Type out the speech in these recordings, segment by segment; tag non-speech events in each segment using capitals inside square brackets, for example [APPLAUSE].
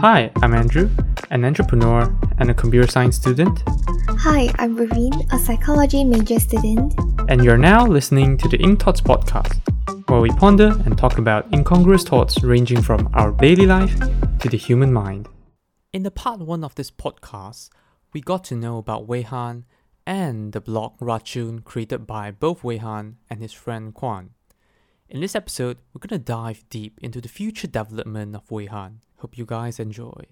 Hi, I'm Andrew, an entrepreneur and a computer science student, Hi, I'm Raveen, a psychology major student. and you're now listening to the Ink Thoughts podcast, where we ponder and talk about incongruous thoughts ranging from our daily life to the human mind. In the part one of this podcast, we got to know about Wei Han and the blog Rachun created by both Wei Han and his friend Quan. In this episode, we're gonna dive deep into the future development of Wei Han. Hope you guys enjoy.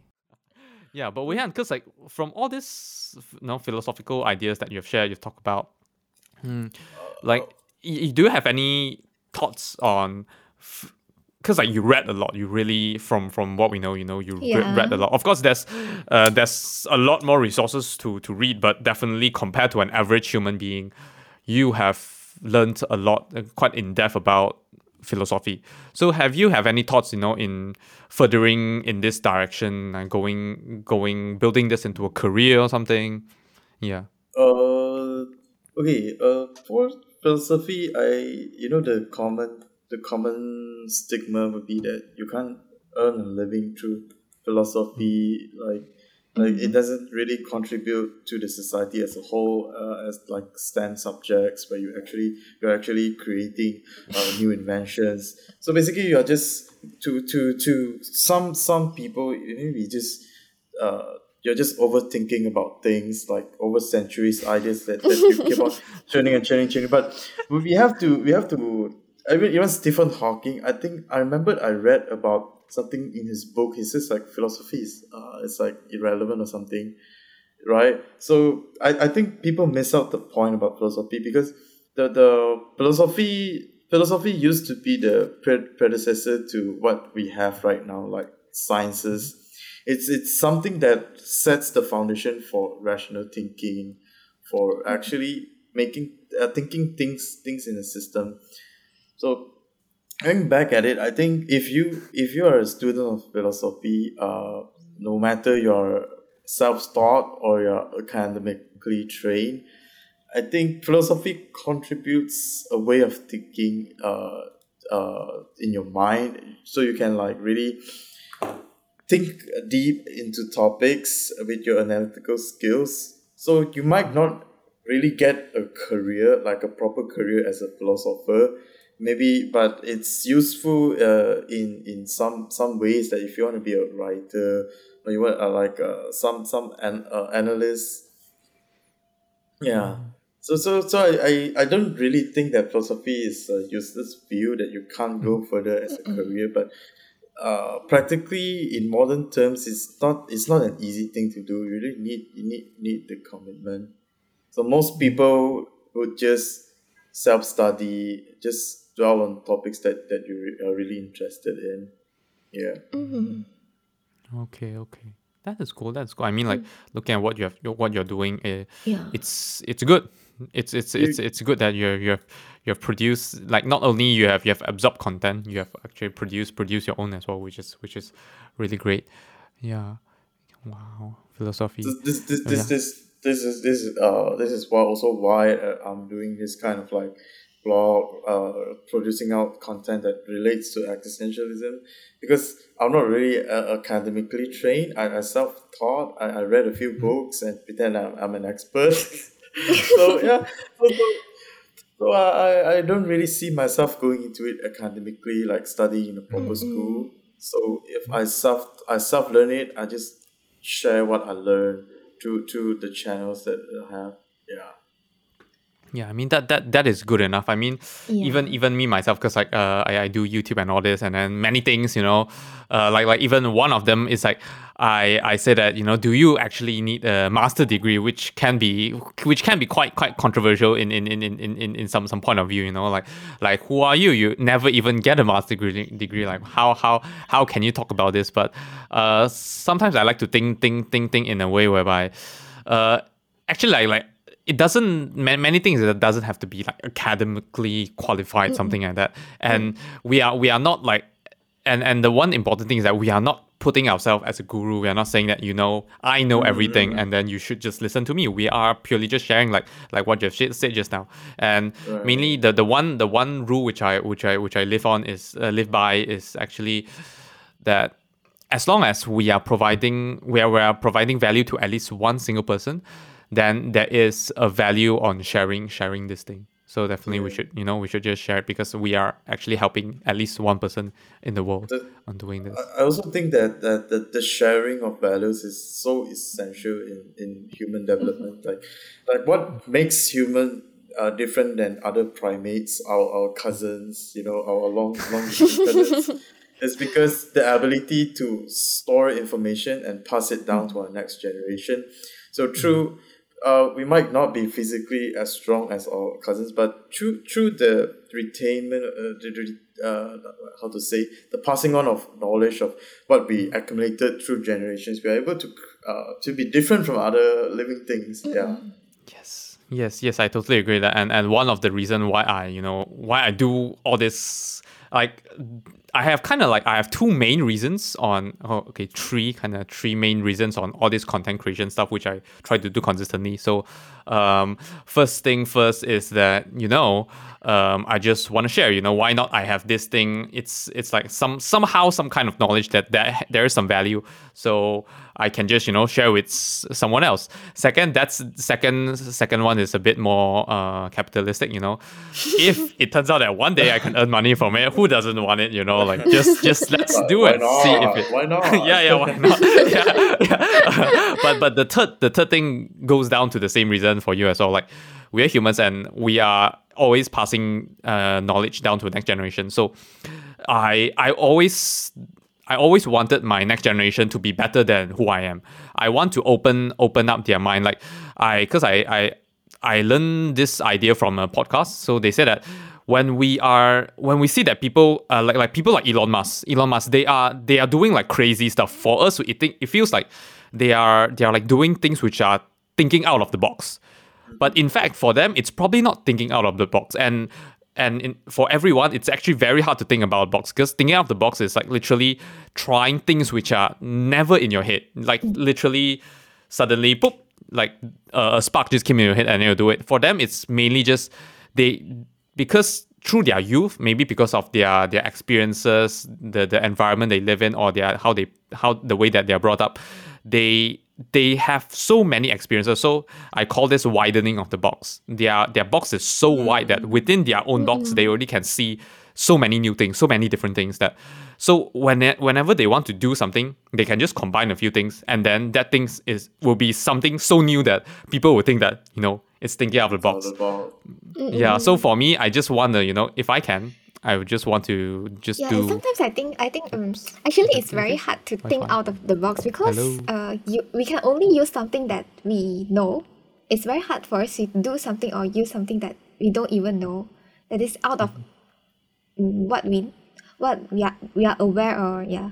Yeah, but Wei Han, because like from all this, you know, philosophical ideas that you've shared, you've talked about, hmm, like, y- you do you have any thoughts on? Because like you read a lot, you really from from what we know, you know, you re- read a lot. Of course, there's uh, there's a lot more resources to to read, but definitely compared to an average human being, you have learned a lot, uh, quite in depth about philosophy. So have you have any thoughts, you know, in furthering in this direction and going going building this into a career or something? Yeah. Uh, okay. Uh, for philosophy, I you know the common the common stigma would be that you can't earn a living through philosophy. Like like it doesn't really contribute to the society as a whole uh, as like STEM subjects where you actually you're actually creating uh, new inventions. So basically, you're just to to to some some people you know we just uh, you're just overthinking about things like over centuries ideas that, that keep, keep on [LAUGHS] churning and churning churning but we have to we have to I mean, even Stephen Hawking I think I remembered I read about something in his book he says like philosophy is uh, it's like irrelevant or something right? So I, I think people miss out the point about philosophy because the the philosophy philosophy used to be the pre- predecessor to what we have right now like sciences. It's it's something that sets the foundation for rational thinking for actually making uh, thinking things things in a system. So going back at it i think if you if you are a student of philosophy uh no matter you're self-taught or you're academically trained i think philosophy contributes a way of thinking uh uh in your mind so you can like really think deep into topics with your analytical skills. So you might not really get a career, like a proper career as a philosopher, maybe, but it's useful uh, in in some some ways that if you want to be a writer or you want uh, like uh, some some an, uh, analyst, yeah. So so so I, I I don't really think that philosophy is a useless view that you can't go further as a career, but uh, practically in modern terms it's not it's not an easy thing to do. You really need you need need the commitment. So most people would just self-study just dwell on topics that that you are really interested in yeah Okay, okay. That is cool. That's cool. I mean, like looking at what you have, what you're doing, uh, Yeah. it's it's good. It's it's it's it's good that you're you're you've produced like not only you have you have absorbed content, you have actually produced produce your own as well, which is which is really great. Yeah. Wow. Philosophy. this this this Oh, this, yeah. this, this is this is uh this is why also why uh, I'm doing this kind of like blog uh producing out content that relates to existentialism. Because I'm not really uh, academically trained. I, I self taught. I, I read a few Mm-hmm. books and pretend I'm, I'm an expert. [LAUGHS] So yeah. So, so, so I, I- don't really see myself going into it academically like studying in a proper school. So if I self I self learn it I just share what I learn to through the channels that I have. Yeah. Yeah, I mean that that that is good enough. I mean, Yeah. even even me myself, because like uh, I, I do YouTube and all this, and then many things, you know, uh, like like even one of them is like I I say that you know, do you actually need a master degree, which can be which can be quite quite controversial in in in in in, in some some point of view, you know, like like who are you? You never even get a master degree degree. Like how how how can you talk about this? But uh, sometimes I like to think think think think in a way whereby, uh, actually like like it doesn't ma- many things that doesn't have to be like academically qualified something like that. And we are we are not like and and the one important thing is that we are not putting ourselves as a guru. We are not saying that you know i know everything and then you should just listen to me. We are purely just sharing like like what you've said said just now. And Right. mainly the the one the one rule which i which i which i live on is uh, live by is actually that as long as we are providing we are, we are providing value to at least one single person, then there is a value on sharing sharing this thing. So definitely we should you know we should just share it because we are actually helping at least one person in the world The- on doing this. I also think that, that, that the sharing of values is so essential in, in human development. Like like what makes human uh, different than other primates, our, our cousins, you know, our long long [LAUGHS] is because the ability to store information and pass it down to our next generation. So through uh, we might not be physically as strong as our cousins, but through through the retainment, uh, the, the, uh, how to say, the passing on of knowledge of what we accumulated through generations, we are able to uh, to be different from other living things. Yeah. Yes, yes, yes. I totally agree that, and and one of the reason why I you know why I do all this like I have kind of like I have two main reasons on oh, okay three kind of three main reasons on all this content creation stuff which I try to do consistently. So um, first thing first is that you know um, I just want to share. You know why not? I have this thing. It's it's like some somehow some kind of knowledge that that there is some value. So I can just you know share with someone else. Second, that's second second one is a bit more uh, capitalistic. You know, if [LAUGHS] it turns out that one day I can earn money from it, who doesn't want it? You know, like [LAUGHS] just just let's do Why it. See if it. Why [LAUGHS] not? yeah, yeah, why not? yeah, yeah. but but the third the third thing goes down to the same reason for you as well. Like we are humans and we are always passing uh, knowledge down to the next generation. So I I always I always wanted my next generation to be better than who I am. I want to open open up their mind. Like I because I I I learned this idea from a podcast. So they said that when we are when we see that people uh, like like people like Elon Musk, Elon Musk, they are they are doing like crazy stuff. For us, it think it feels like they are they are like doing things which are thinking out of the box. But in fact, for them, it's probably not thinking out of the box. And and in, for everyone, it's actually very hard to think about box because thinking out of the box is like literally trying things which are never in your head. Like literally, suddenly, poop, like uh, a spark just came in your head and you do it. For them, it's mainly just they because through their youth, maybe because of their their experiences, the the environment they live in, or their how they how the way that they are brought up, they they have so many experiences. So I call this widening of the box. Their their box is so wide that within their own box they already can see so many new things, so many different things that so when whenever they want to do something, they can just combine a few things and then that things is will be something so new that people will think that, you know, it's thinking out of the box. About, Yeah. So for me, I just wonder, you know, if I can, I would just want to just Yeah, do sometimes I think I think um actually it's very hard to think out of the box because Hello? uh you we can only use something that we know. It's very hard for us to do something or use something that we don't even know that is out of mm, what we what we are we are aware or yeah.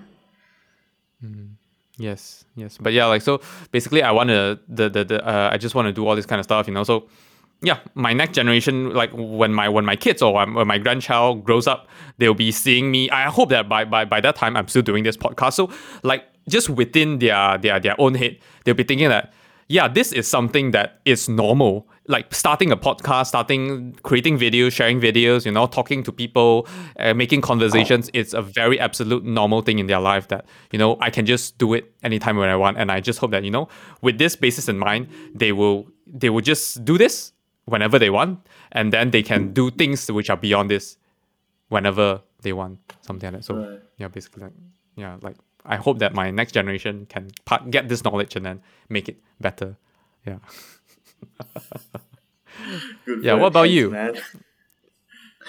Mm-hmm. Yes, yes, but yeah, like so. Basically, I want to the the, the uh, I just want to do all this kind of stuff, you know. So, yeah, my next generation, like when my when my kids or when my grandchild grows up, they'll be seeing me. I hope that by by by that time, I'm still doing this podcast. So, like, just within their their their own head, they'll be thinking that yeah, this is something that is normal. Like starting a podcast, starting creating videos, sharing videos, you know, talking to people, uh, making conversations. It's a very absolute normal thing in their life that you know I can just do it anytime when I want, and I just hope that you know, with this basis in mind, they will they will just do this whenever they want, and then they can do things which are beyond this whenever they want, something like that. So Right. yeah, basically, like, yeah, like I hope that my next generation can part, get this knowledge and then make it better. Yeah. [LAUGHS] good Yeah, what about you? Man.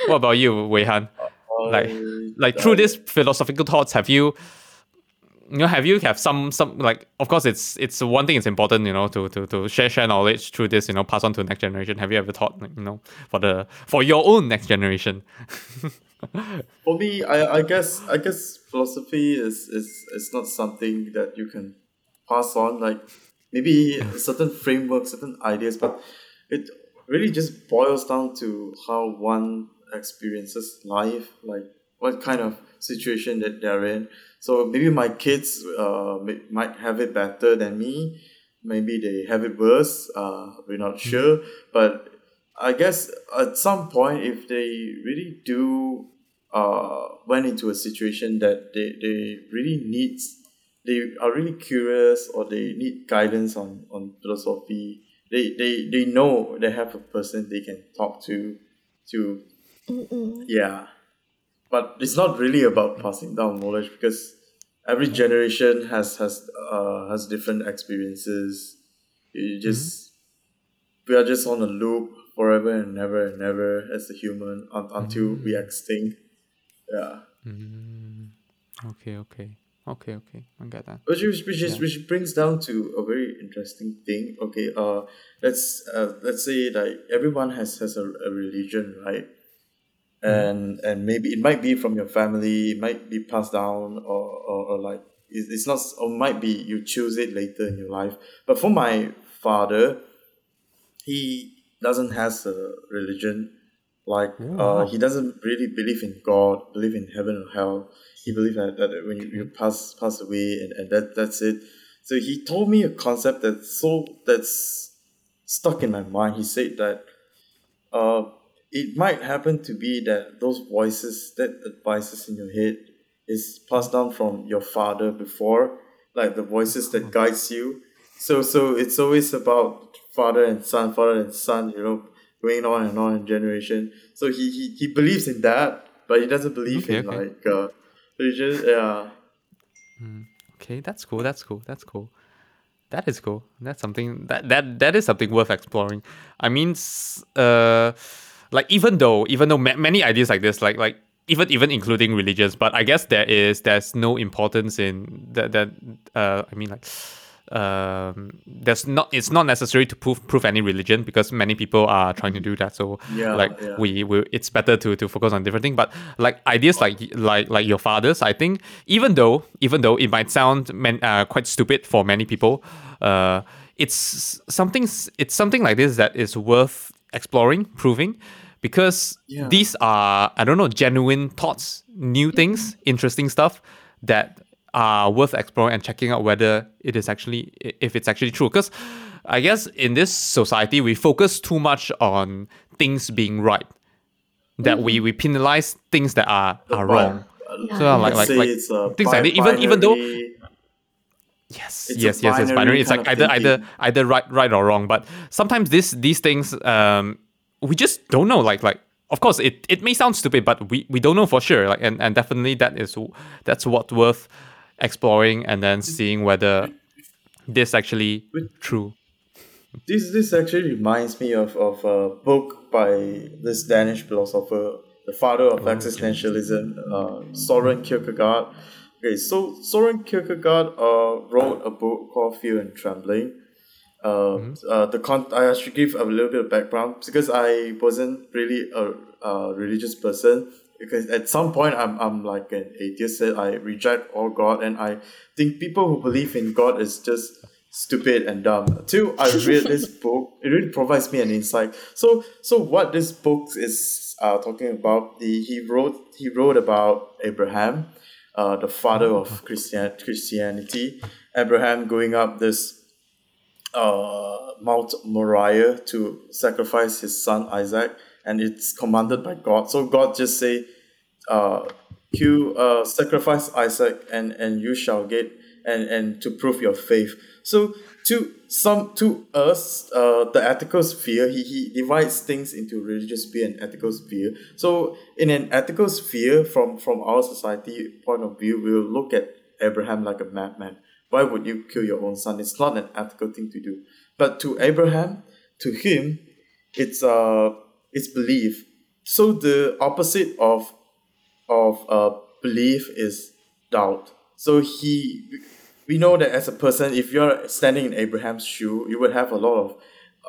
What about you, Wei Han? Uh, like, like through this philosophical thoughts, have you, you know, have you have some some like? Of course, it's it's one thing. It's important, you know, to to to share share knowledge through this, you know, pass on to the next generation. Have you ever thought, like, you know, for the for your own next generation? [LAUGHS] For me, I, I guess I guess philosophy is, is is not something that you can pass on. Like maybe certain frameworks, certain ideas, but it really just boils down to how one experiences life, like what kind of situation that they're in. So maybe my kids uh, may, might have it better than me. Maybe they have it worse. Uh, we're not sure, but I guess at some point, if they really do uh, went into a situation that they, they really need they are really curious or they need guidance on, on philosophy, they, they, they know they have a person they can talk to to Mm-mm. yeah. But it's not really about passing down knowledge because every generation has has uh has different experiences. You just we are just on a loop forever and never and never as a human un- until we extinct. Yeah. Okay, okay, okay, okay. I get that. Which is, which is which brings down to a very interesting thing. Okay, uh, let's uh, let's say like everyone has has a, a religion, right? And and maybe it might be from your family, it might be passed down, or or, or like it's, it's not, or might be you choose it later in your life. But for my father, he doesn't has a religion. Like uh, he doesn't really believe in God, believe in heaven or hell. He believes that, that when you, you pass pass away and, and that that's it. So he told me a concept that's so that's stuck in my mind. He said that uh, it might happen to be that those voices, that advices in your head, is passed down from your father before, like the voices that guides you. So so it's always about father and son, father and son, you know, going on and on in generation. So he he, he believes in that, but he doesn't believe Okay, in okay. like uh, religion. Yeah. Okay, that's cool. That's cool. That's cool. That is cool. That's something that that that is something worth exploring. I mean, uh, like even though even though ma- many ideas like this, like like even even including religions, but I guess there is there's no importance in that that uh I mean like um there's not it's not necessary to prove prove any religion because many people are trying to do that. So Yeah, like yeah. we, we it's better to to focus on different things but like ideas like like like your father's i think even though even though it might sound man, uh, quite stupid for many people uh it's something it's something like this that is worth exploring proving because Yeah. these are i don't know genuine thoughts new things interesting stuff that are worth exploring and checking out whether it is actually if it's actually true because i guess in this society we focus too much on things being right that we we penalize things that are are wrong But, so like like like things like that even even though Yes, It's yes, yes, yes. binary. It's like either, either, thinking. either right, right or wrong. But sometimes these these things, um, we just don't know. Like, like, of course, it, it may sound stupid, but we, we don't know for sure. Like, and, and definitely that is that's what worth exploring and then seeing whether this actually true. This this actually reminds me of, of a book by this Danish philosopher, the father of existentialism, uh, Soren Kierkegaard. Okay, so Soren Kierkegaard uh, wrote a book called Fear and Trembling. Uh, uh, the con- I should give a little bit of background because I wasn't really a, a religious person. Because at some point I'm, I'm like an atheist. I reject all God, and I think people who believe in God is just stupid and dumb. Till I [LAUGHS] read this book, it really provides me an insight. So so what this book is uh, talking about, the, he wrote he wrote about Abraham, uh, the father of Christian Christianity. Abraham going up this uh, Mount Moriah to sacrifice his son Isaac, and it's commanded by God. So God just say, uh, "You uh, sacrifice Isaac, and and you shall get and and to prove your faith." So to some to us, uh, the ethical sphere, he, he divides things into religious sphere and ethical sphere. So in an ethical sphere, from from our society point of view, we'll look at Abraham like a madman. Why would you kill your own son? It's not an ethical thing to do. But to Abraham, to him, it's uh it's belief. So the opposite of of uh, belief is doubt. So he, we know that as a person, if you're standing in Abraham's shoe, you would have a lot of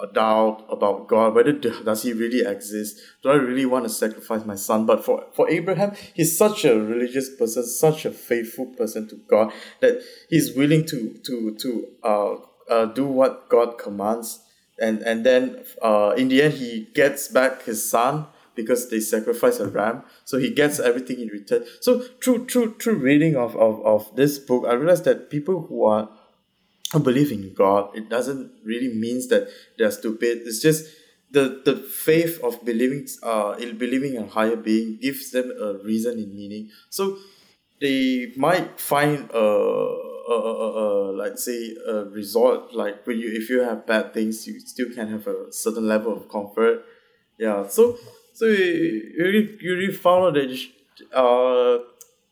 uh, doubt about God. Whether does he really exist? Do I really want to sacrifice my son? But for for Abraham, he's such a religious person, such a faithful person to God that he's willing to to to uh, uh do what God commands. And and then uh in the end, he gets back his son because they sacrifice a ram. So he gets everything in return. So through through through reading of, of, of this book, I realized that people who are who believe in God, it doesn't really means that they're stupid. It's just the the faith of believing uh in believing in a higher being gives them a reason in meaning. So they might find a uh, uh, uh, uh, like say a resort like when you if you have bad things you still can have a certain level of comfort yeah so so you really you really found out that uh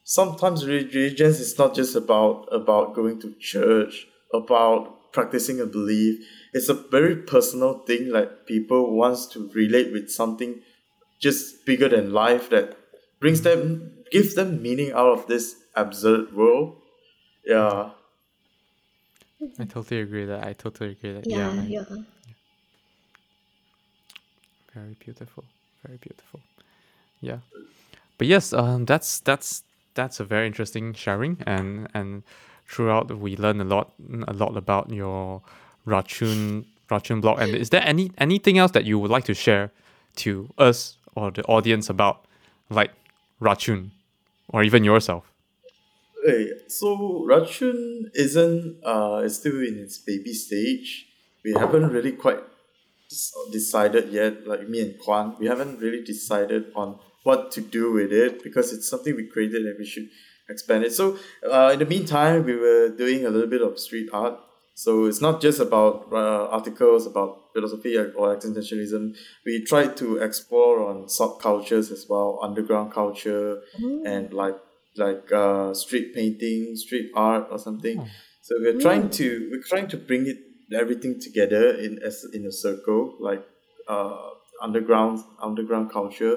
sometimes re- religions is not just about about going to church about practicing a belief it's a very personal thing like people wants to relate with something just bigger than life that brings them gives them meaning out of this absurd world yeah I totally agree that. I totally agree that. Yeah, Yeah. yeah. Very beautiful. Very beautiful. Yeah. But yes, um, that's that's that's a very interesting sharing, and and throughout we learn a lot a lot about your Rachun Rachun blog. And is there any anything else that you would like to share to us or the audience about like Rachun, or even yourself? Okay, so Rachun isn't uh it's still in its baby stage. We haven't really quite decided yet, like me and Kwan, we haven't really decided on what to do with it because it's something we created and we should expand it. So uh, in the meantime, we were doing a little bit of street art. So it's not just about uh, articles about philosophy or or existentialism. We tried to explore on subcultures as well, underground culture, and like like uh, street painting, street art, or something. So we're trying to we're trying to bring it everything together in as in a circle, like uh, underground underground culture,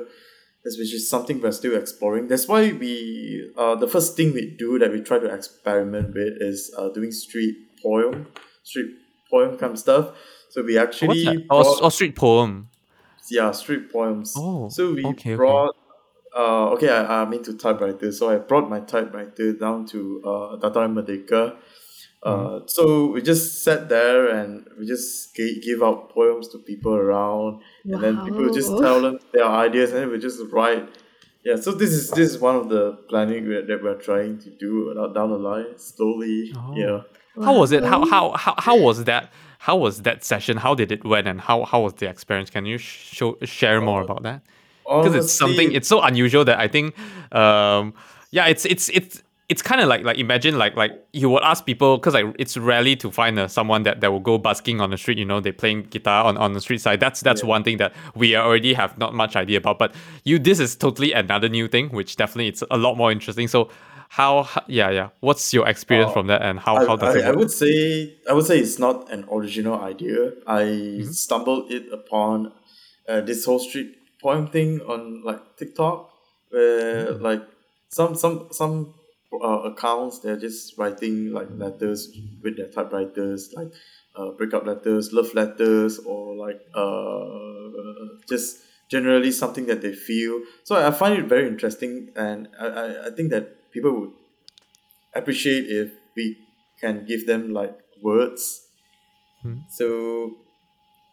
that's which is something we're still exploring. That's why we uh, the first thing we do that we try to experiment with is uh, doing street poem, street poem kind of stuff. So we actually? Oh, brought- oh, street poem. yeah, street poems. Oh, so we okay, okay. brought. Uh, okay, I, I'm into typewriter, so I brought my typewriter down to uh, Dataran Merdeka. Uh, Mm-hmm. So we just sat there and we just g- give out poems to people around, and then people just tell them their ideas, and then we just write. Yeah, so this is this is one of the planning we- that we're trying to do down the line slowly. Oh. Yeah. How was it? How, how how how was that? How was that session? How did it went? And how how was the experience? Can you show share more about that? Because it's something. It's so unusual that I think, um, yeah, it's it's it's it's kind of like like imagine like like you would ask people because like it's rarely to find uh, someone that, that will go busking on the street. You know, they playing guitar on, on the street side. That's that's Yeah. one thing that we already have not much idea about. But you, this is totally another new thing, which definitely it's a lot more interesting. So. How, yeah yeah what's your experience Uh, from that and how, I, how does I, it I would say I would say it's not an original idea. I Mm-hmm. stumbled it upon uh, this whole street poem thing on like TikTok, where Mm. like some some some uh, accounts they're just writing like letters with their typewriters, like uh, breakup letters, love letters, or like uh, just generally something that they feel. So I find it very interesting, and I, I, I think that people would appreciate if we can give them like words. Hmm. So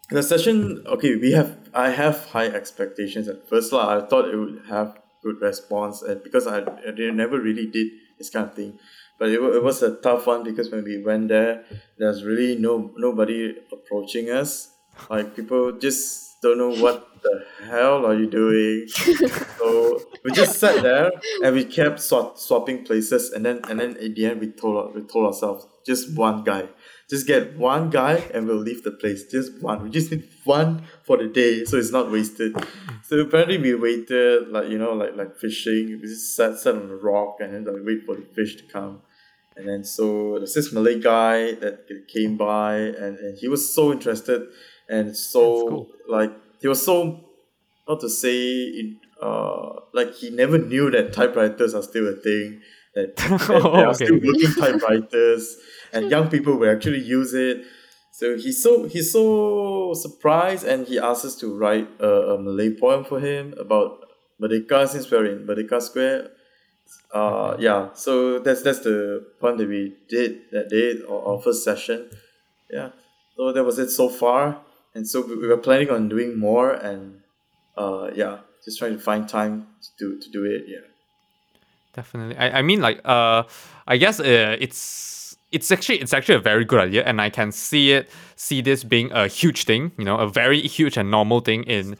the session, okay, we have I have high expectations at first. lah. I thought it would have good response, and because I, I never really did this kind of thing. But it, it was a tough one because when we went there, there's really no nobody approaching us. Like people just don't know what the hell are you doing. [LAUGHS] so we just sat there and we kept swap, swapping places, and then and then in the end we told we told ourselves just one guy, just get one guy and we'll leave the place. Just one. We just need one for the day, so it's not wasted. So apparently we waited like you know like like fishing. We just sat sat on a rock and then like wait for the fish to come. And then so there's this Malay guy that came by and, and he was so interested and so cool. like he was so not to say in uh like he never knew that typewriters are still a thing that, that [LAUGHS] there are Okay. still working typewriters and young people will actually use it. So he's so he's so surprised and he asked us to write a, a Malay poem for him about Merdeka since we're in Merdeka Square. Uh yeah so that's that's the poem that we did that day our, our first session. Yeah so that was it so far. And so we we were planning on doing more and uh yeah just trying to find time to do to do it yeah. Definitely. I, I mean like uh I guess uh, it's it's actually it's actually a very good idea and i can see it see this being a huge thing you know a very huge and normal thing in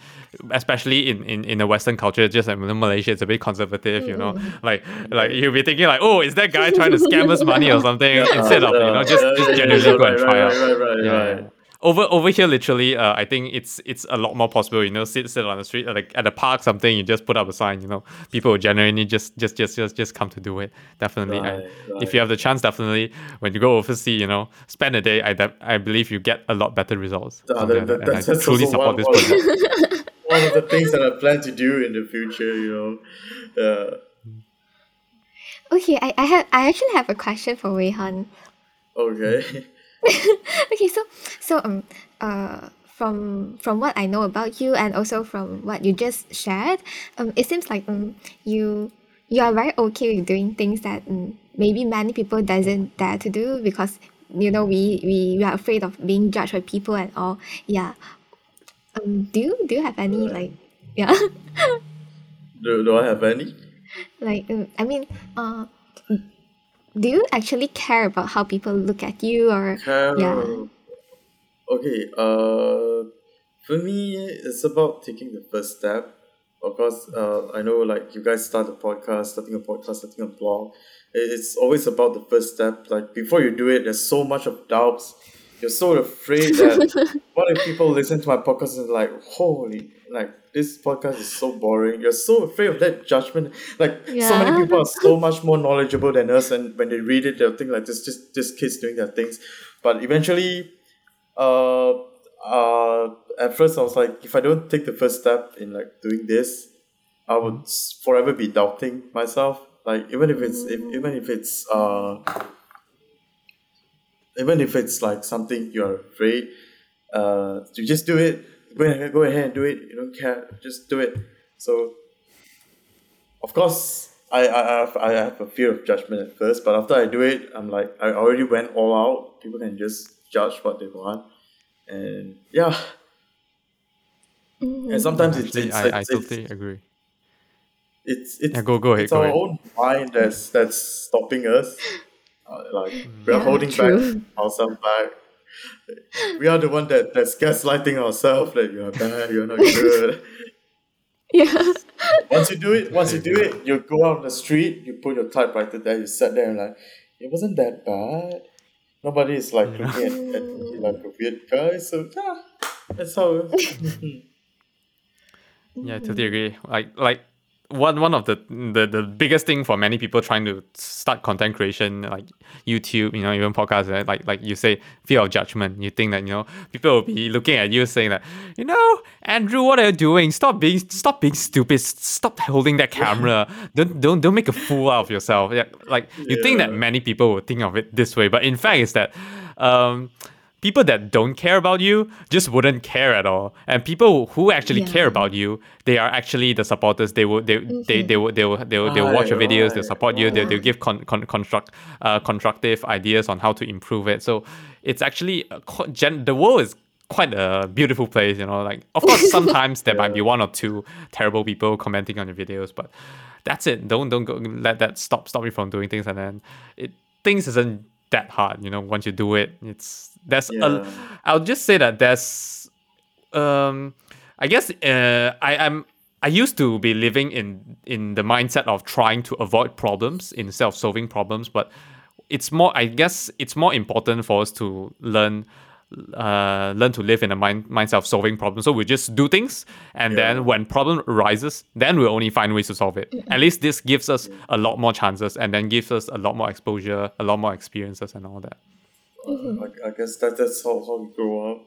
especially in in, in the western culture just like in malaysia it's a bit conservative you know like like you'll be thinking like oh is that guy trying to scam us money or [LAUGHS] something? Instead of you know just, just [LAUGHS] genuinely go and right, try right, out. right, right, yeah, right. Yeah. Over over here, literally, uh, I think it's it's a lot more possible. You know, sit sit on the street, like at a park, something. You just put up a sign. You know, people will genuinely just just just just just come to do it. Definitely, Right, and right. if you have the chance, definitely when you go overseas, you know, spend a day. I de- I believe you get a lot better results. From that- that- and I that's- that's truly also support one- this one- project. [LAUGHS] [LAUGHS] One of the things that I plan to do in the future, you know. Uh, Okay, I, I have I actually have a question for Wei Han. okay. [LAUGHS] [LAUGHS] okay, so so um uh from from what I know about you and also from what you just shared, um it seems like um you you are very okay with doing things that um, maybe many people doesn't dare to do because you know we, we we are afraid of being judged by people and all. Yeah. Um do you do you have any like yeah [LAUGHS] Do, do I have any? like um, I mean uh do you actually care about how people look at you or yeah? Okay, uh, for me, it's about taking the first step. Of course, uh, I know like you guys start a podcast, starting a podcast, starting a blog. It's always about the first step. Like before you do it, there's so much of doubts. You're so afraid that [LAUGHS] what if people listen to my podcast and like, holy, like this podcast is so boring. You're so afraid of that judgment. Like so many people are so much more knowledgeable than us, and when they read it, they'll think like this just just kids doing their things. But eventually, uh, uh, at first I was like, if I don't take the first step in like doing this, I would forever be doubting myself. Like even if it's if, even if it's uh, even if it's like something you're afraid, uh, you just do it. Go ahead, go ahead and do it. You don't care, just do it. So, of course, I I I have, I have a fear of judgment at first, but after I do it, I'm like I already went all out. People can just judge what they want, and yeah. And sometimes it's Actually, it's, I, I it's, totally agree. it's, it's Yeah, go go ahead. it's Go our ahead. own mind that's that's stopping us. [LAUGHS] Like mm. we are Yeah, holding true. back ourselves back. We are the one that that's gaslighting ourselves that you are bad, you're not good. [LAUGHS] yeah once you do it, once you do it, you go out on the street, you put your typewriter there, you sit there and like, it wasn't that bad. Nobody is like looking at, at you like a weird guy, so yeah, that's how. [LAUGHS] Yeah, I totally agree. Like like one one of the, the the biggest thing for many people trying to start content creation, like YouTube, you know, even podcasts, right? like like you say, fear of judgment. You think that you know people will be looking at you saying that, you know, Andrew, what are you doing? Stop being stop being stupid. Stop holding that camera. [LAUGHS] don't don't don't make a fool out of yourself. Yeah, like you think that many people will think of it this way, but in fact, it's that. Um, people that don't care about you just wouldn't care at all. And people who actually Yeah. care about you they are actually the supporters. They will they they, they will they will they will, they will watch your Right, videos they'll support you they'll, they'll give con, con, construct uh, constructive ideas on how to improve it. So it's actually a, co- gen, the world is quite a beautiful place you know like of course [LAUGHS] sometimes there might be one or two terrible people commenting on your videos but that's it. Don't don't go let that stop stop you from doing things. And then it things isn't that hard you know once you do it it's there's Yeah. a i'll just say that there's um i guess uh i i'm i used to be living in in the mindset of trying to avoid problems instead of solving problems but it's more i guess it's more important for us to learn uh, learn to live in a mind mindset of solving problems. So we just do things, and Yeah. then when problem arises, then we'll only find ways to solve it. At least this gives us a lot more chances, and then gives us a lot more exposure, a lot more experiences, and all that. I, I guess that that's how, how we grow up.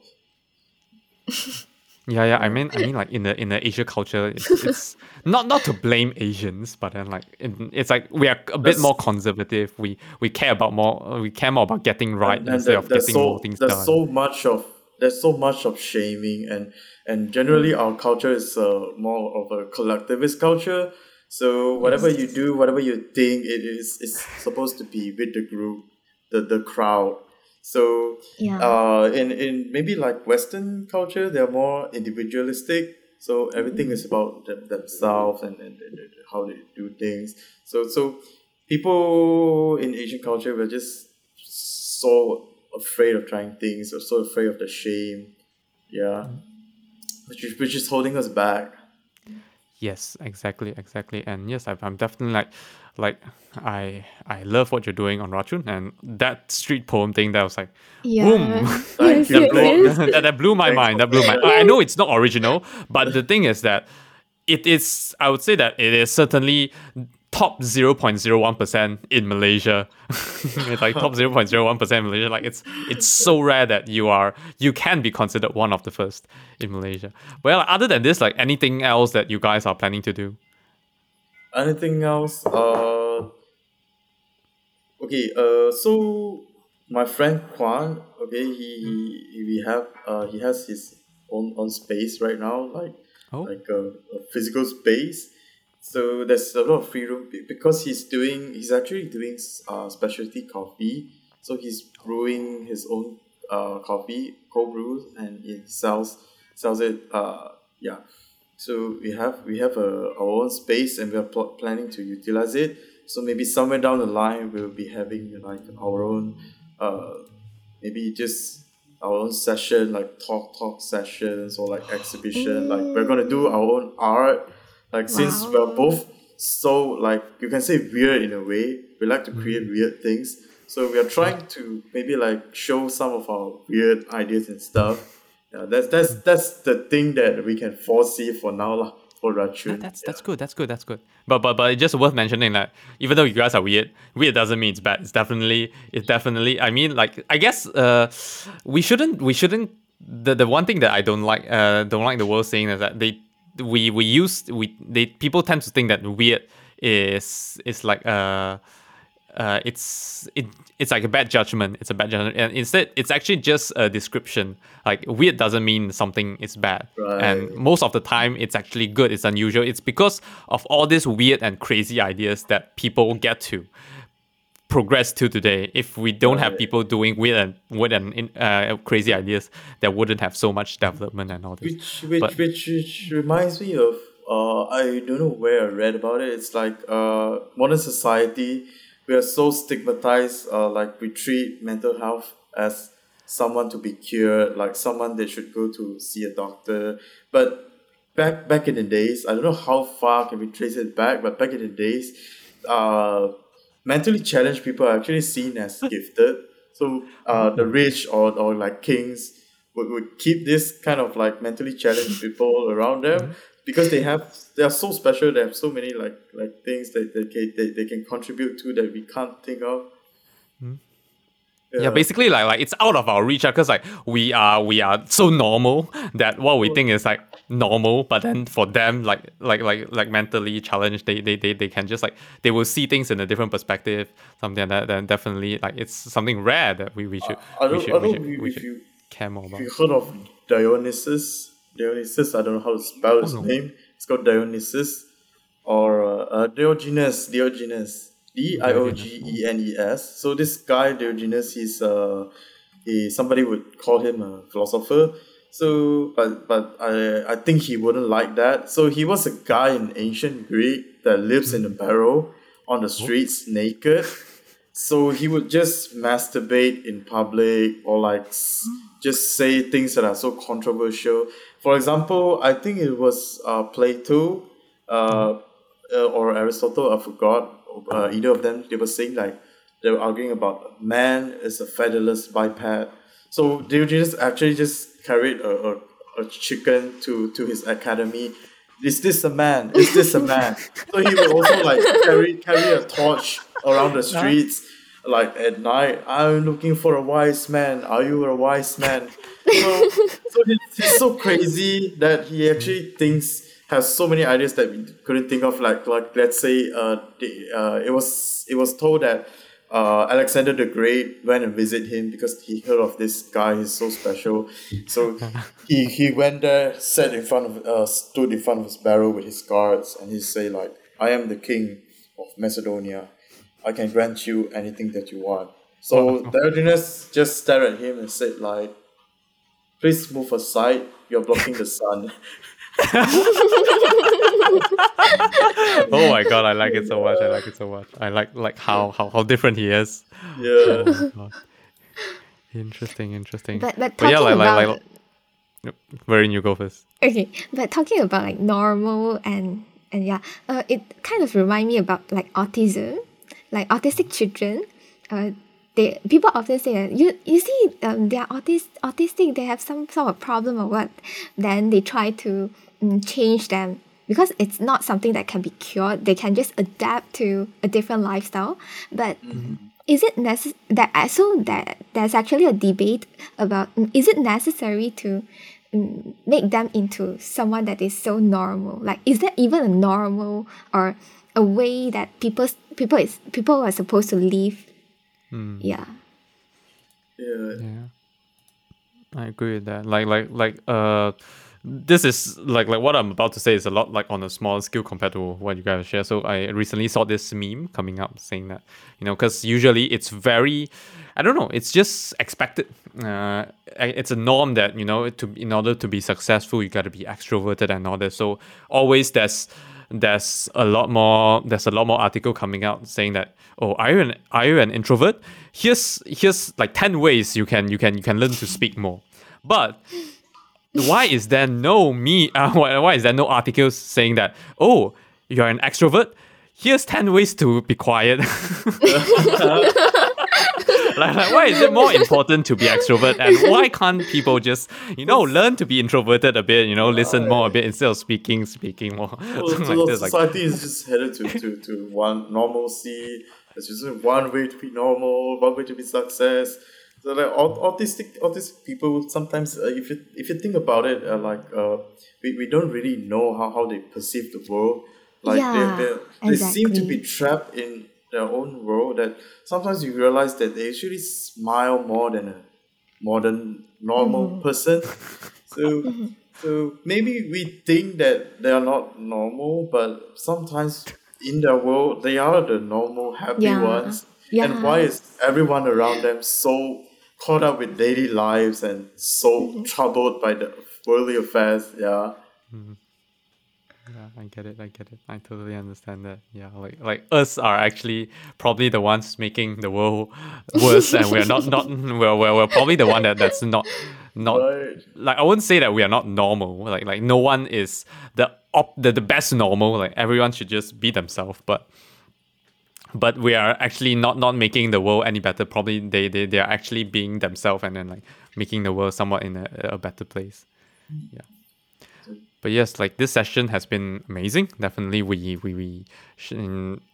[LAUGHS] Yeah, yeah. I mean, I mean, like in the in the Asia culture, it's, it's [LAUGHS] not not to blame Asians, but then like in, it's like we are a bit That's- more conservative. We we care about more. We care more about getting right and instead there- of getting so more things there's done. so much of there's so much of shaming and and generally our culture is uh, more of a collectivist culture so whatever you do whatever you think it is is supposed to be with the group the the crowd so Yeah. uh in in maybe like western culture they're more individualistic so everything is mm-hmm. about them, themselves and, and, and and how they do things so so people in asian culture were just so afraid of trying things or so afraid of the shame. Yeah. Mm-hmm. Which is, which is holding us back. Mm-hmm. Yes, exactly, exactly. And yes, I, I'm definitely like, like I I love what you're doing on Rachun and that street poem thing that was like, Yeah. boom, [LAUGHS] yes, [LAUGHS] you, yes, bro. yes. that, that blew my Thanks mind. That blew my. I know it's not original, but the thing is that it is. I would say that it is certainly top zero point zero one percent in Malaysia. [LAUGHS] it's like top zero point zero one percent in Malaysia. Like it's it's so rare that you are you can be considered one of the first in Malaysia. Well, other than this, like anything else that you guys are planning to do? Anything else? Uh, okay. Uh, so my friend Kwan, okay, he, he we have uh he has his own own space right now, like Oh. like a, a physical space. So there's a lot of free room because he's doing he's actually doing uh specialty coffee. So he's brewing his own uh coffee, cold brews, and he sells sells it. Uh, yeah. So we have we have a our own space and we are pl- planning to utilize it. So maybe somewhere down the line we'll be having like our own, uh, maybe just our own session like talk talk sessions or like exhibition. Like we're gonna do our own art. Like since we're both so like you can say weird in a way, we like to create weird things. So we are trying to maybe like show some of our weird ideas and stuff. Yeah, that's that's that's the thing that we can foresee for now lah for Rachun. That- that's that's good. That's good. That's good. But but but it's just worth mentioning that even though you guys are weird, weird doesn't mean it's bad. It's definitely it's definitely. I mean, like I guess uh, we shouldn't we shouldn't. The the one thing that I don't like uh don't like the world saying is that they we we use we they people tend to think that weird is is like uh uh, it's it, it's like a bad judgment. It's a bad judgment, and instead, it's actually just a description. Like weird doesn't mean something is bad, and most of the time, it's actually good. It's unusual. It's because of all these weird and crazy ideas that people get to progress to today. If we don't have people doing weird and weird and uh, crazy ideas, there wouldn't have so much development and all this. Which which, But- which which reminds me of uh I don't know where I read about it. It's like uh modern society we are so stigmatized. Uh, like we treat mental health as someone to be cured, like someone that should go to see a doctor. But back back in the days, I don't know how far can we trace it back, but back in the days, uh, mentally challenged people are actually seen as [LAUGHS] gifted. So uh, the rich or, or like kings would, would keep this kind of like mentally challenged [LAUGHS] people around them because they have they are so special. They have so many like like things that they can, they, they can contribute to that we can't think of. Hmm. yeah, basically like like it's out of our reach uh, because like we are we are so normal that what we think is like normal but then for them like like like like mentally challenged they they, they, they can just like they will see things in a different perspective something like that then definitely like it's something rare that we, we should I we don't, should, I don't should, we should you care more about you heard of Dionysus? Dionysus, I don't know how to spell his Oh, no. name. It's called Dionysus or uh, uh, Diogenes. Diogenes. D I O G E N E S. So this guy Diogenes, he's uh, he somebody would call him a philosopher. So, but but I I think he wouldn't like that. So he was a guy in ancient Greek that lives in a barrel on the streets naked. So he would just masturbate in public or like just say things that are so controversial. For example, I think it was uh, Plato uh, uh, or Aristotle, I forgot. Uh, either of them, they were saying like they were arguing about man is a featherless biped. So they just actually just carried a, a, a chicken to, to his academy. Is this a man? Is this a man? [LAUGHS] so he would also like carry carry a torch around the streets like at night. I'm looking for a wise man. Are you a wise man? So, so he's, he's so crazy that he actually thinks has so many ideas that we couldn't think of. Like like let's say uh, the, uh it was it was told that uh, Alexander the Great went and visit him because he heard of this guy. He's so special. So he, he went there, sat in front of uh, stood in front of his barrel with his guards, and he say like, "I am the king of Macedonia. I can grant you anything that you want." So Diogenes just stared at him and said like, "Please move aside. You're blocking the sun." [LAUGHS] [LAUGHS] oh my god I like it so much I like it so much I like like how how, how different he is yeah. Oh. Interesting, interesting. But but But talking yeah, like, about like, like, wherein you go first. okay, but talking about like normal and and yeah, uh, it kind of remind me about like autism, like autistic children. Uh, they people often say that you you see um they are autis- autistic they have some sort of problem or what, then they try to um, change them because it's not something that can be cured. They can just adapt to a different lifestyle, but. Is it necess- that I saw that there's actually a debate about mm, is it necessary to mm, make them into someone that is so normal like is that even a normal or a way that people people is people are supposed to live yeah Yeah. Yeah, I agree with that. Like, like, like, uh, this is like, like what I'm about to say is a lot like on a smaller scale compared to what you guys share. So I recently saw this meme coming up saying that, you know, because usually it's very, I don't know, it's just expected. Uh, it's a norm that you know to in order to be successful, you got to be extroverted and all that. So always there's there's a lot more there's a lot more article coming out saying that oh are you an are you an introvert here's here's like 10 ways you can you can you can learn to speak more but why is there no me uh, [LAUGHS] why, why is there no articles saying that oh you're an extrovert here's 10 ways to be quiet [LAUGHS] like, like why is it more important to be extrovert and why can't people just you know learn to be introverted a bit you know listen more a bit instead of speaking speaking more [LAUGHS] Well, so like this, like- society is just headed to, to, to one normalcy. It's just one way to be normal, one way to be success. So like au- autistic autistic people sometimes, uh, if you if you think about it, uh, like uh, we, we don't really know how, how they perceive the world. Like Yeah, they they, they seem to be trapped in their own world. That sometimes you realize that they actually smile more than a modern normal Mm-hmm. person. So so maybe we think that they are not normal, but sometimes in their world they are the normal, happy Yeah. ones. And why is everyone around them so caught up with daily lives and so Mm-hmm. troubled by the worldly affairs? Yeah. Yeah, I get it. I get it. I totally understand that. Yeah, like like us are actually probably the ones making the world [LAUGHS] worse, and we're not not we're, we're, we're probably the one that that's not not Right. like I wouldn't say that we are not normal. Like like no one is the op the, the best normal. Like everyone should just be themselves. But but we are actually not not making the world any better. Probably they they, they are actually being themselves and then like making the world somewhat in a, a better place. Yeah. But yes, like this session has been amazing. Definitely, we we we sh-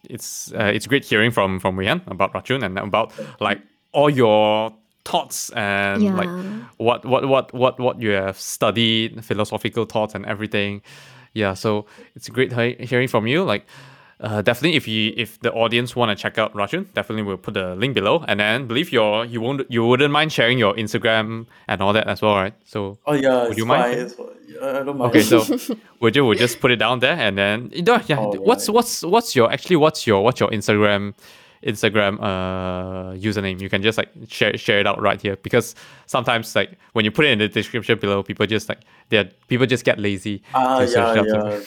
it's uh, it's great hearing from from Rian about Rachun and about like all your thoughts and like what what what what what you have studied, philosophical thoughts and everything. Yeah, so it's great he- hearing from you. Like, uh, definitely, if you if the audience want to check out Rachun, definitely we'll put the link below. And then believe your you won't you wouldn't mind sharing your Instagram and all that as well, right? So Oh yeah, Would it's you mind? fine. I don't mind. Okay, so [LAUGHS] would you would just put it down there and then know, yeah. All What's right. what's what's your actually what's your what's your Instagram Instagram uh username? You can just like share share it out right here because sometimes like when you put it in the description below, people just like they people just get lazy. Ah, yeah, yeah.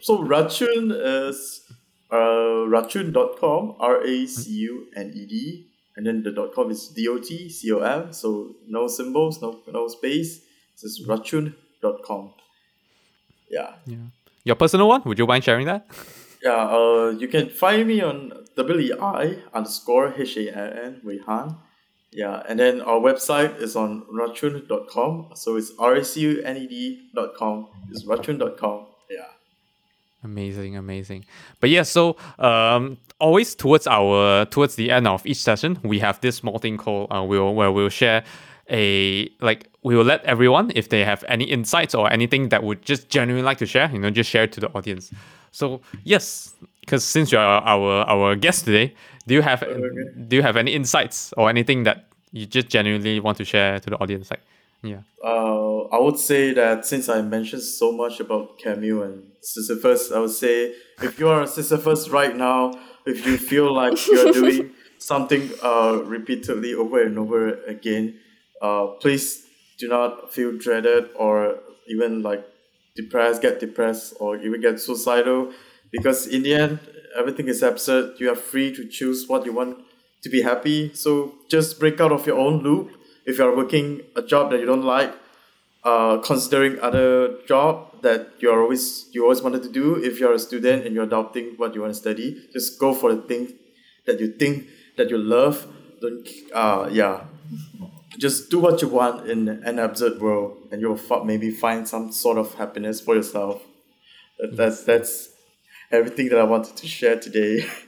So Rachun is uh, rachun.com, R A C U N E D, and then the dot .com is D O T C O M. So no symbols, no no space. It's just rachun.com. Yeah. Yeah. Your personal one? Would you mind sharing that? Yeah, uh, you can find me on W-E-I underscore H-A-N-N, Wei Han. Yeah, and then our website is on rachun.com. So it's R-A-C-U-N-E-D dot com. It's rachun.com. Yeah. Amazing, amazing. But yeah, so um, always towards our towards the end of each session, we have this small thing called uh, we'll where we'll share a like we will let everyone if they have any insights or anything that would just genuinely like to share, you know, just share it to the audience. So yes, because since you're our our guest today, do you have do you have any insights or anything that you just genuinely want to share to the audience? Like, yeah. Uh, I would say that since I mentioned so much about Camus and Sisyphus, I would say if you are a Sisyphus right now, if you feel like you're doing [LAUGHS] something uh, repeatedly over and over again, uh, please do not feel dreaded or even like depressed, get depressed, or even get suicidal, because in the end, everything is absurd. You are free to choose what you want to be happy. So just break out of your own loop if you're working a job that you don't like, uh, considering other job that you're always you always wanted to do. If you're a student and you're doubting what you want to study, just go for the thing that you think that you love. Don't uh yeah, just do what you want in an absurd world, and you'll fi- maybe find some sort of happiness for yourself. That, that's that's everything that I wanted to share today. [LAUGHS]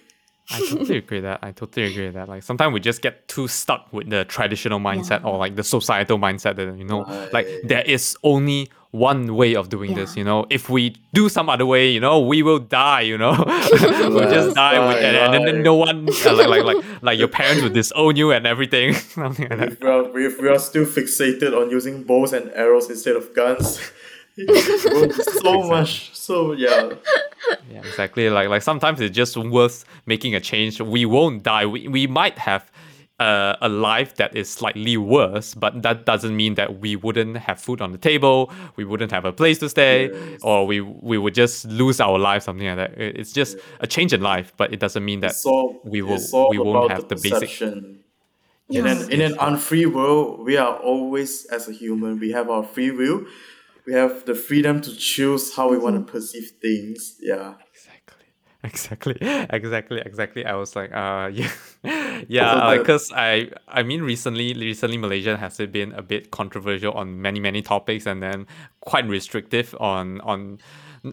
I totally agree that. I totally agree that. Like sometimes we just get too stuck with the traditional mindset or like the societal mindset that you know, like there is only one way of doing this. You know, if we do some other way, you know, we will die. You know, [LAUGHS] [LAUGHS] we'll just Yes, die, with, right, and, and then no one uh, like like like like your parents will disown you and everything. [LAUGHS] Something like that. if we are if we are still fixated on using bows and arrows instead of guns, it will be so much. So yeah, Yeah, exactly. Like like sometimes it's just worth making a change. We won't die. We we might have uh, a life that is slightly worse, but that doesn't mean that we wouldn't have food on the table. We wouldn't have a place to stay, Yes. or we we would just lose our life. Something like that. It's just a change in life, but it doesn't mean that it's all we will it's all we won't about have the, the basic. Yes. In an in an unfree world, we are always as a human, we have our free will. We have the freedom to choose how we want to perceive things. Yeah. Exactly, [LAUGHS] exactly, exactly, exactly. I was like, uh, [LAUGHS] yeah, yeah, because I, I mean, recently, recently, Malaysia has been a bit controversial on many, many topics, and then quite restrictive on, on.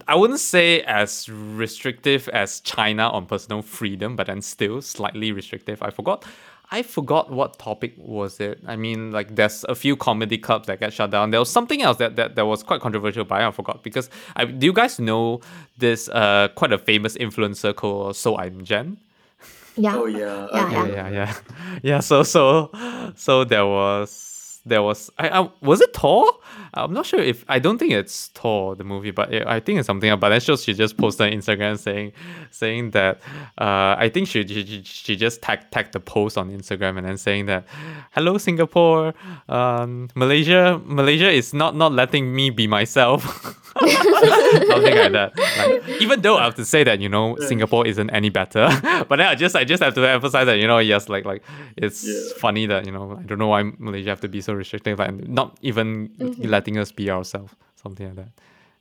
I wouldn't say as restrictive as China on personal freedom, but then still slightly restrictive. I forgot. I forgot what topic was it. I mean, like there's a few comedy clubs that get shut down. There was something else that, that, that was quite controversial, but I forgot because I do you guys know this uh quite a famous influencer called So I'm Jen? Yeah. Oh yeah. Yeah, okay. Yeah, yeah, yeah, yeah. [LAUGHS] So so so there was there was I, I was it Thor? I'm not sure if I don't think it's Thor the movie, but it, I think it's something. else. But then she, she just posted on Instagram saying saying that uh, I think she, she she- she just tagged tagged the post on Instagram and then saying that hello Singapore, um, Malaysia Malaysia is not not letting me be myself. [LAUGHS] something like that. Like, even though I have to say that you know Singapore isn't any better, [LAUGHS] but then I just I just have to emphasize that you know yes like like it's Yeah. funny that you know I don't know why Malaysia have to be so restrictive and not even letting us be ourselves something like that.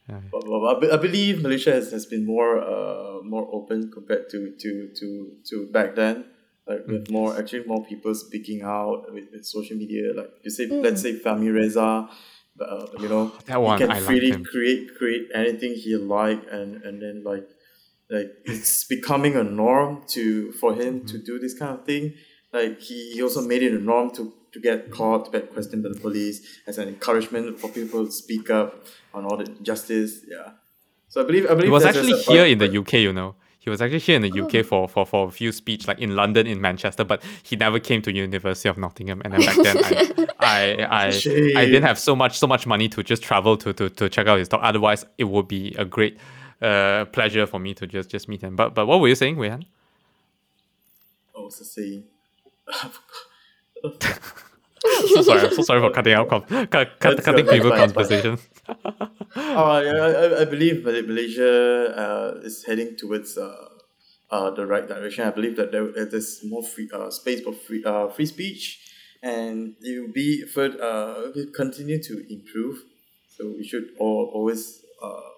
Yeah. But- but I, be- I believe Malaysia has, has been more uh more open compared to to to to back then. Like with more actually more people speaking out with, with social media. Like you say, let's say Fahmi Reza, uh, you know, [SIGHS] That one, he can I like freely him. create create anything he like, and and then like like it's becoming a norm to for him to Mm-hmm. do this kind of thing. Like he, he also made it a norm to to get caught, to get questioned by the police as an encouragement for people to speak up on all the justice. Yeah. So I believe I believe He was actually there's a- here in the UK, you know. He was actually here in the UK for, for, for a few speech, like in London, in Manchester, but he never came to University of Nottingham. And then back then, I, [LAUGHS] I, I, Shame. I didn't have so much so much money to just travel to, to, to check out his talk. Otherwise, it would be a great uh, pleasure for me to just just meet him. But but what were you saying, Weihan? Oh, what's the saying? So sorry, I'm so sorry for cutting out com- cut, cut, cutting good, people conversation. [LAUGHS] Oh, yeah, I, I- I believe that Malaysia uh, is heading towards uh, uh, the right direction. I believe that there, uh, there's more free uh, space for free uh, free speech, and it will be for uh, will continue to improve. So we should all, always uh,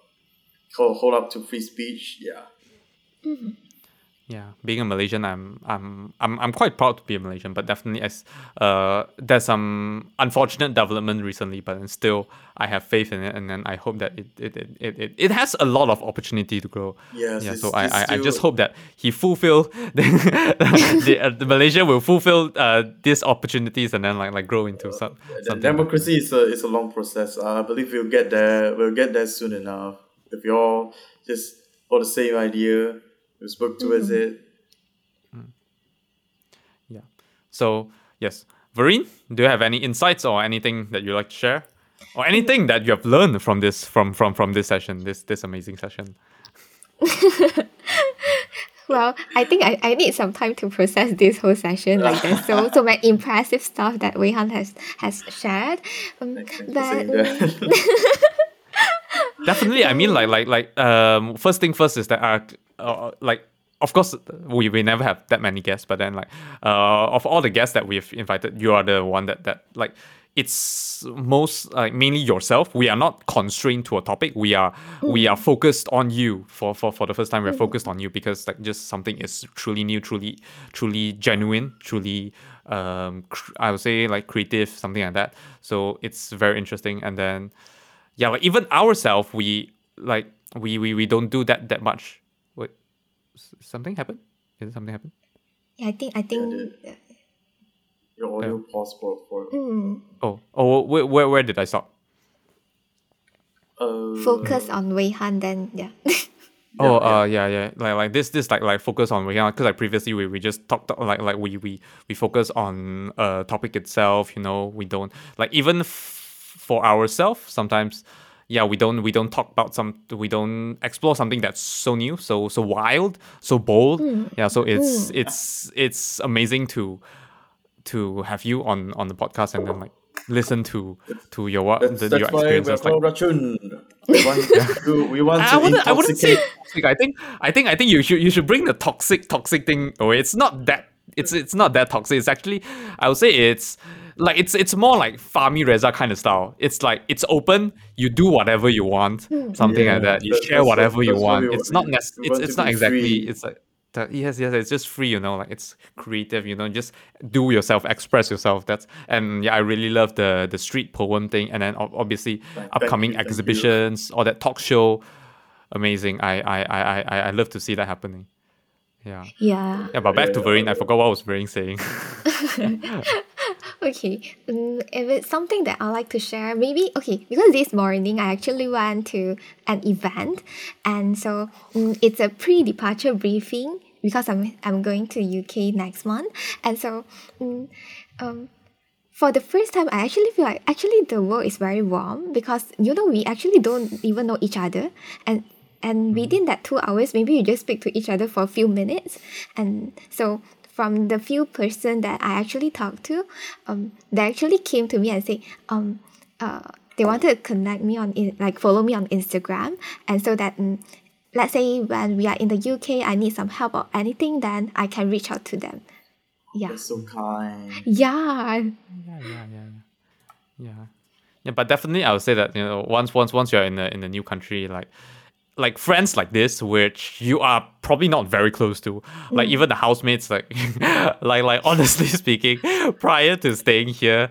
hold, hold up to free speech. Yeah. Yeah, being a Malaysian, I'm I'm I'm I'm quite proud to be a Malaysian, but definitely as uh there's some unfortunate development recently, but still I have faith in it, and then I hope that it it it it, it, it has a lot of opportunity to grow. Yes, yeah. So I, it's I, I just hope that he fulfill [LAUGHS] the, the, uh, the Malaysia will fulfill uh these opportunities and then like like grow into some The something. democracy is a is a long process. Uh, I believe we'll get there. We'll get there soon enough. If we all just hold the same idea, we work towards it. Yeah. So yes, Vareen, do you have any insights or anything that you like to share, or anything that you have learned from this from from from this session, this this amazing session? [LAUGHS] Well, I think I, I need some time to process this whole session. Like there's so so many [LAUGHS] impressive stuff that Wei Han has has shared. Um, Thanks, thanks for but. [LAUGHS] Definitely, I mean, like, like, like, um, first thing first is that, uh, uh like, of course we, we never have that many guests but then like uh of all the guests that we've invited you are the one that that like it's most like mainly yourself. We are not constrained to a topic. We are we are focused on you for, for for the first time. We're focused on you because like just something is truly new truly truly genuine truly um cr- i would say like creative something like that. So it's very interesting. And then yeah like even ourselves we like we, we we don't do that that much something happened did something happen Yeah, I think I think Your audio paused for, for mm, oh oh where, where, where did i stop uh, focus on Wei Han then yeah. [LAUGHS] Oh, yeah. uh, yeah, yeah. Like, like this, this, like, like focus on Wei Han because like previously we, we just talked like, like we, we, we focus on a topic itself. You know, we don't like even f- for ourselves sometimes. Yeah, we don't we don't talk about some we don't explore something that's so new, so so wild, so bold. Hmm. Yeah, so it's hmm. it's it's amazing to to have you on on the podcast and then like listen to to your what That's, the, that's your why we're experiences. Like, Rachun. [LAUGHS] We want to, we want to I wouldn't, I wouldn't say toxic. I think I think I think you should you should bring the toxic toxic thing away. It's not that it's it's not that toxic. It's actually I would say it's like it's it's more like Fahmi Reza kind of style. It's like it's open. You do whatever you want, hmm. something Yeah, like that. You that- share whatever you that's what want. It's not nec- it's it's not exactly. free. It's like that, yes, yes, it's just free, you know, like it's creative, you know, just do yourself, express yourself. That's and yeah, I really love the the street poem thing, and then obviously Thank upcoming you, thank you. exhibitions or that talk show. Amazing. I I I I I I love to see that happening. Yeah. yeah. Yeah, but back to Yeah. Vereen, I forgot what was Vereen saying. [LAUGHS] [LAUGHS] Okay, um, if it's something that I like to share, maybe okay because this morning I actually went to an event, and so um, it's a pre-departure briefing because I'm I'm going to UK next month, and so um, um, for the first time I actually feel like actually the world is very warm because you know we actually don't even know each other, and and within that two hours maybe you just speak to each other for a few minutes, and so from the few person that I actually talked to, um, they actually came to me and say, um, uh, they wanted to connect me on in, like follow me on Instagram, and so that mm, let's say when we are in the UK, I need some help or anything, then I can reach out to them. Yeah, That's so kind. yeah, yeah, yeah, yeah, yeah. Yeah. Yeah, but definitely I would say that, you know, once once once you're in a in a new country, like like friends like this, which you are probably not very close to, like even the housemates, like [LAUGHS] like like honestly [LAUGHS] speaking, prior to staying here,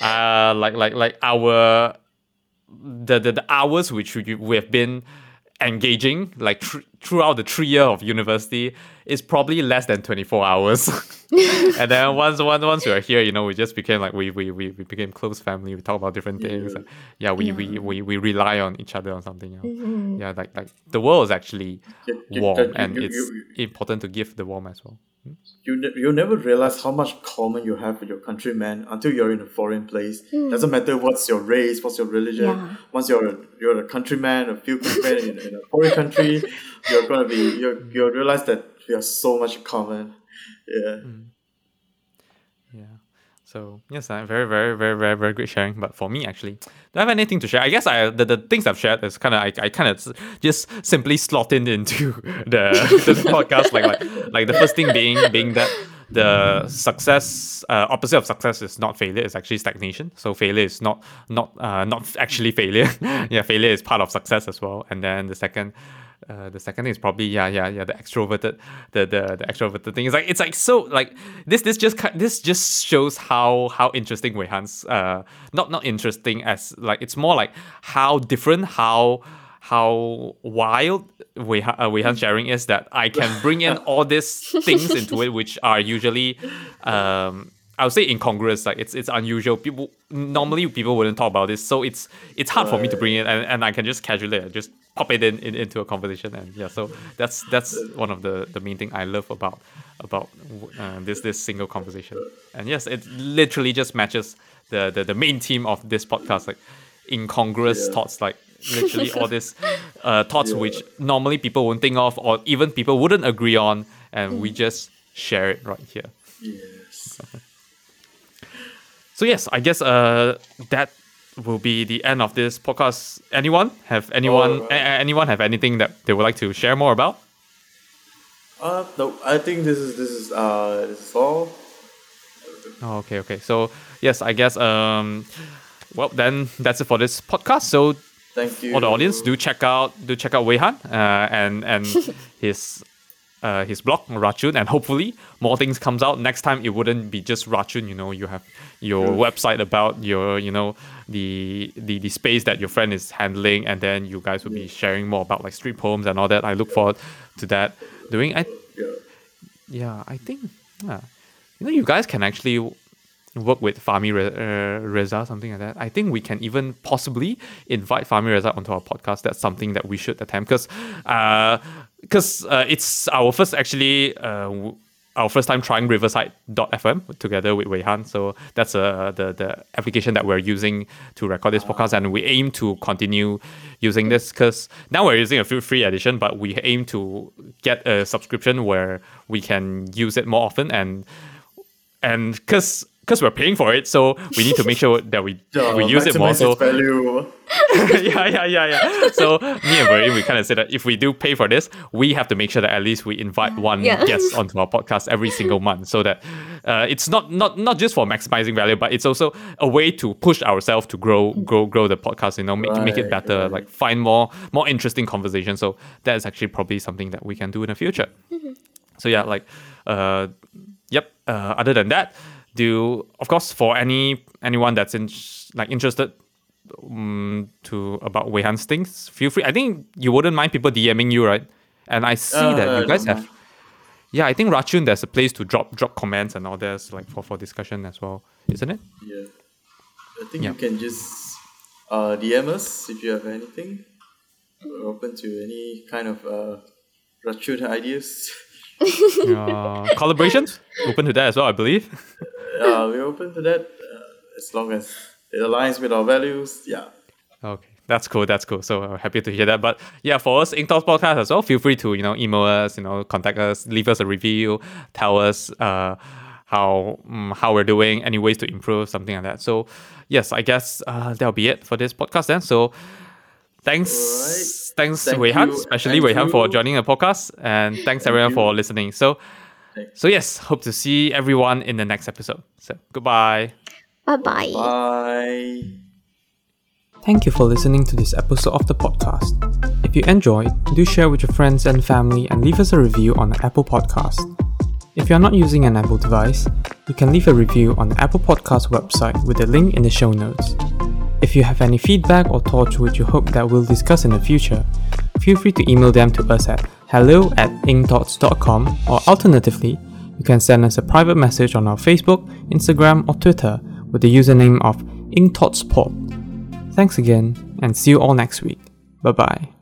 uh like like like our the the, the hours which we, we have been engaging like thr- throughout the three year of university is probably less than 24 hours. [LAUGHS] And then once once once we are here you know we just became like we we, we, we became close family. We talk about different things. And yeah we, We, we we rely on each other on something else. Yeah like like the world is actually warm and it's important to give the warm as well you ne- you never realize how much common you have with your countrymen until you're in a foreign place. Hmm. Doesn't matter what's your race, what's your religion. Yeah. Once you're a, you're a countryman, a few countrymen in, in a foreign country, [LAUGHS] you're gonna be you hmm. you'll realize that we have so much common. Yeah. Yeah. So yes, uh, very, very, very, very, very great sharing. But for me, actually, do I have anything to share? I guess I the, the things I've shared is kind of I, I kind of just simply slot in [LAUGHS] into the, the podcast. Like like like the first thing being being that the success uh, opposite of success is not failure. It's actually stagnation. So failure is not not uh, not actually failure. [LAUGHS] yeah, failure is part of success as well. And then the second uh, the second thing is probably yeah yeah yeah the extroverted the the, the extroverted thing is like it's like so like this this just this just shows how how interesting Wei Han's uh not not interesting as like it's more like how different how how wild Wei, Han- uh, Wei Han sharing is that I can bring in all these things into it which are usually um I would say incongruous. Like it's it's unusual. People normally people wouldn't talk about this, so it's it's hard for me to bring it, and, and I can just casually just pop it in, in into a conversation, and yeah. So that's that's one of the the main thing I love about about uh, this this single conversation. And yes, it literally just matches the the, the main theme of this podcast, like incongruous Yeah. thoughts, like literally all these uh, thoughts which normally people won't think of, or even people wouldn't agree on, and we just share it right here. Yes. [LAUGHS] So yes, I guess uh that will be the end of this podcast. Anyone have anyone Alright. a- anyone have anything that they would like to share more about? Uh, no, I think this is this is uh this is all. Oh, okay, okay. So yes, I guess um, well then that's it for this podcast. So Thank you. for the audience, do check out do check out Wei Han uh, and and [LAUGHS] his uh, his blog Rachun, and hopefully more things comes out next time. It wouldn't be just Rachun. You know, you have your website about your you know the, the the space that your friend is handling, and then you guys will be sharing more about like street poems and all that. I look forward to that. Doing I Yeah. yeah, I think yeah. You know, you guys can actually work with Fahmi Re- uh, Reza, something like that. I think we can even possibly invite Fahmi Reza onto our podcast. That's something that we should attempt because because uh, it's our first actually. Uh, our first time trying Riverside.fm together with Wei Han. So that's uh, the, the application that we're using to record this podcast. And we aim to continue using this because now we're using a free edition, but we aim to get a subscription where we can use it more often. And and because because we're paying for it, so we need to make sure that we Yeah, [LAUGHS] we use it more. So value. [LAUGHS] yeah, yeah, yeah, yeah. So me and Marie, we kind of said that if we do pay for this, we have to make sure that at least we invite one Yeah. [LAUGHS] guest onto our podcast every single month, so that uh, it's not not not just for maximizing value, but it's also a way to push ourselves to grow grow grow the podcast. You know, make make it better, right. like find more more interesting conversations. So that is actually probably something that we can do in the future. So yeah, like, uh, yep. Uh, other than that, do of course for any anyone that's in like interested um, to about Wei Han's things, feel free. I think you wouldn't mind people DMing you, right? And I see Uh, that you guys have. mind. Yeah, I think Rachun, there's a place to drop drop comments and all this, like for, for discussion as well, isn't it? Yeah. I think Yeah. you can just uh, DM us if you have anything. We're open to any kind of uh, Rachun ideas. [LAUGHS] Uh, collaborations open to that as well, I believe. [LAUGHS] uh, we're open to that uh, as long as it aligns with our values. Yeah. Okay, that's cool. That's cool. So uh, happy to hear that. But yeah, for us, Ink Thoughts podcast as well. Feel free to you know email us, you know, contact us, leave us a review, tell us uh, how um, how we're doing, any ways to improve, something like that. So yes, I guess uh, that'll be it for this podcast then. So thanks, Alright. thanks Thank Wei Han, you, especially Wei Han for joining the podcast, and thanks everyone you. for listening. So. Thanks. So yes, hope to see everyone in the next episode. So goodbye. Bye bye. Bye. Thank you for listening to this episode of the podcast. If you enjoyed, do share with your friends and family and leave us a review on the Apple Podcast. If you are not using an Apple device, you can leave a review on the Apple Podcast website with a link in the show notes. If you have any feedback or thoughts which you hope that we'll discuss in the future, feel free to email them to us at hello at inkthoughts.com or alternatively, you can send us a private message on our Facebook, Instagram, or Twitter with the username of InkThoughtsPod. Thanks again, and see you all next week. Bye bye.